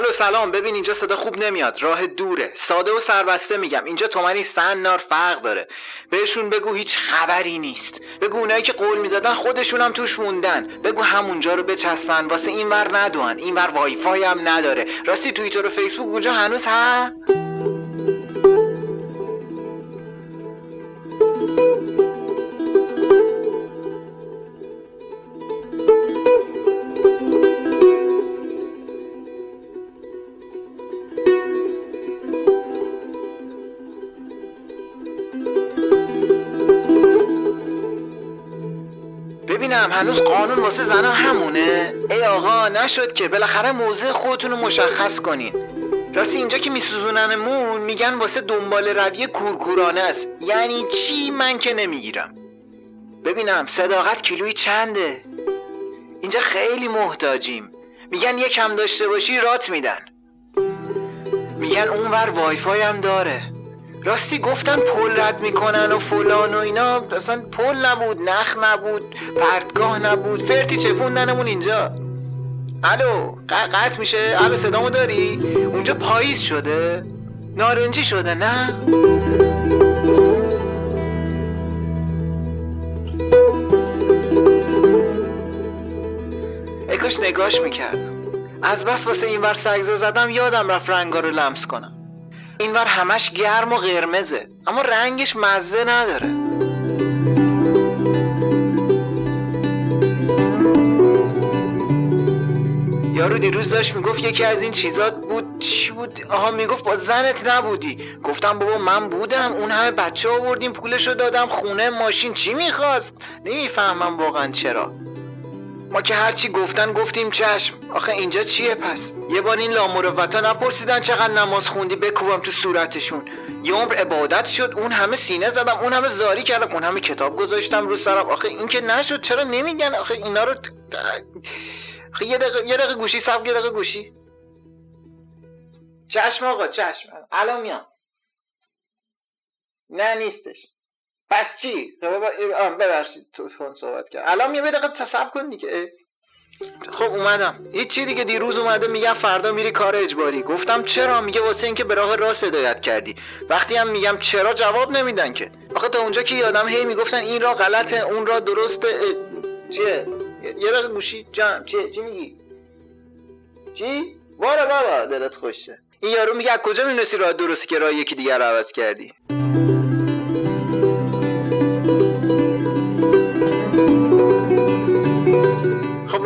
الو سلام. ببین اینجا صدا خوب نمیاد. راه دوره. ساده و سربسته میگم. اینجا تومنی سن نار فرق داره. بهشون بگو هیچ خبری نیست. بگو اونایی که قول می‌دادن خودشون هم توش موندن. بگو همونجا رو بچسبن. واسه این ور ندوان. این ور وای فای هم نداره. راستی توییتر و فیسبوک اونجا هنوز ها ببینم هنوز قانون واسه زنا همونه. ای آقا نشد که بالاخره موضع خودتون رو مشخص کنین. راستی اینجا که میسوزوننمون میگن واسه دنبال روی کورکورانه است. یعنی چی؟ من که نمی‌گیرم. ببینم صداقت کیلویی چنده؟ اینجا خیلی محتاجیم. میگن یکم داشته باشی رات میدن. میگن اونور وایفای هم داره. راستی گفتن پل رد می‌کنن و فلان و اینا. اصلا پل نبود نخ نبود پرتگاه نبود. فرتی چپوندنمون اینجا. الو قطع میشه. الو صدامو داری؟ اونجا پاییز شده. نارنجی شده نه؟ ای کاش نگاش می‌کردم. از بس واسه اینور سگزو زدم یادم رفت رنگا رو لمس کنم. اینور همش گرم و قرمزه اما رنگش مزه نداره. یارو دیروز داشت می‌گفت یکی از این چیزات بود چی بود؟ آها می‌گفت با زنت نبودی. گفتم بابا من بودم اون همه بچه آوردیم پولشو دادم خونه ماشین چی می‌خواست؟ نمی‌فهمم واقعا چرا. ما که هرچی گفتن گفتیم چشم. آخه اینجا چیه پس؟ یه بار این لامروتا نپرسیدن چقدر نماز خوندی بکوبم تو صورتشون. یه عمر عبادت شد اون همه سینه زدم اون همه زاری کردم اون همه کتاب گذاشتم رو سرم. آخه این که نشد چرا نمیگن؟ آخه اینا رو آخه یه دقیقه یه دقیقه گوشی سب یه دقیقه گوشی. چشم آقا چشم. الان میام. نه نیستش. پس چی؟ خب ببخشید تو فون صحبت کرد الان یه دقیقه تصب کن دیگه. خب اومدم. هیچی دیگه دیروز اومده میگم فردا میری کار اجباری. گفتم چرا؟ میگه واسه اینکه به راه راست هدایت کردی. وقتی هم میگم چرا جواب نمیدن که. آخه تا اونجا که یادم هی می‌گفتن این راه غلطه اون راه درسته. اه، چیه؟ یه دقیقه گوشی. جان چیه چی میگی؟ چی؟ باره بابا دلت خوشه. این یارو میگه کجا می‌دونستی راه درستی که راه یکی دیگر رو عوض کردی؟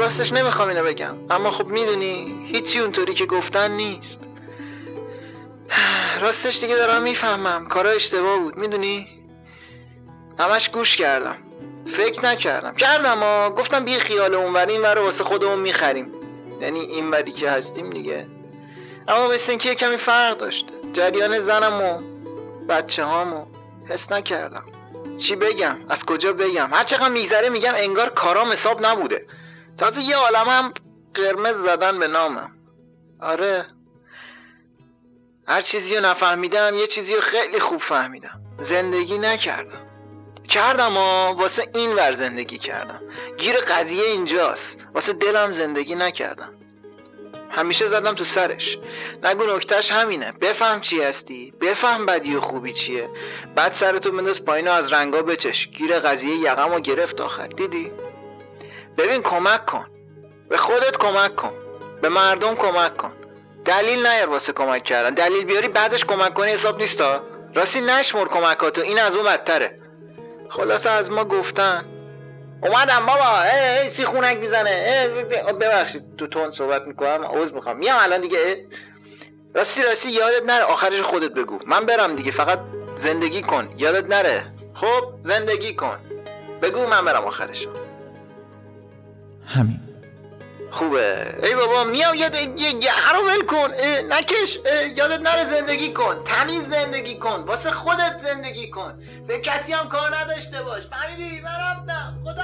راستش نمی‌خوام اینو بگم. اما خب می‌دونی هیچی اونطوری که گفتن نیست. راستش دیگه دارم می‌فهمم. کارا اشتباه بود. می‌دونی؟ همش گوش کردم. فکر نکردم. کردم ها. گفتم بی خیال اونور این ور رو واسه خودمون می‌خریم. یعنی این وری که هستیم دیگه. اما مثل اینکه یه کمی فرق داشت. جریان زنم و بچه هامو حس نکردم. چی بگم؟ از کجا بگم؟ هر چقدر میگذره میگم انگار کارام حساب نبوده. تازه یه عالم هم قرمز زدن به نامم. آره. هر چیزی رو نفهمیدم یه چیزی رو خیلی خوب فهمیدم. زندگی نکردم. کردم ها واسه این ور زندگی کردم. گیر قضیه اینجاست. واسه دلم زندگی نکردم. همیشه زدم تو سرش. نگو نکتش همینه. بفهم چی هستی. بفهم بدی و خوبی چیه. بعد سرتو بنداز پایین و از رنگا بچش. گیر قضیه یقم و گرفت آخر. دیدی؟ ببین کمک کن. به خودت کمک کن. به مردم کمک کن. دلیل نیار واسه کمک کردن. دلیل بیاری بعدش کمک کنی حساب نیستا. راستی نشمر کمکاتو. این از اون بدتره. خلاصه از ما گفتن. اومدم بابا. ای ای سی خونک می‌زنه. ببخشید. تو تون صحبت می‌کنم. عوض می‌خوام. میام الان دیگه. راستی راستی یادت نره. آخرش خودت بگو. من برم دیگه. فقط زندگی کن. یادت نره. خب زندگی کن. بگو من برم آخرش همین. خوبه. ای بابا میام یه یه رو ول کن. نکش. اه، یادت نره زندگی کن. تمیز زندگی کن. واسه خودت زندگی کن. به کسی هم کار نداشته باش. فهمیدی؟ من رفتم. خدا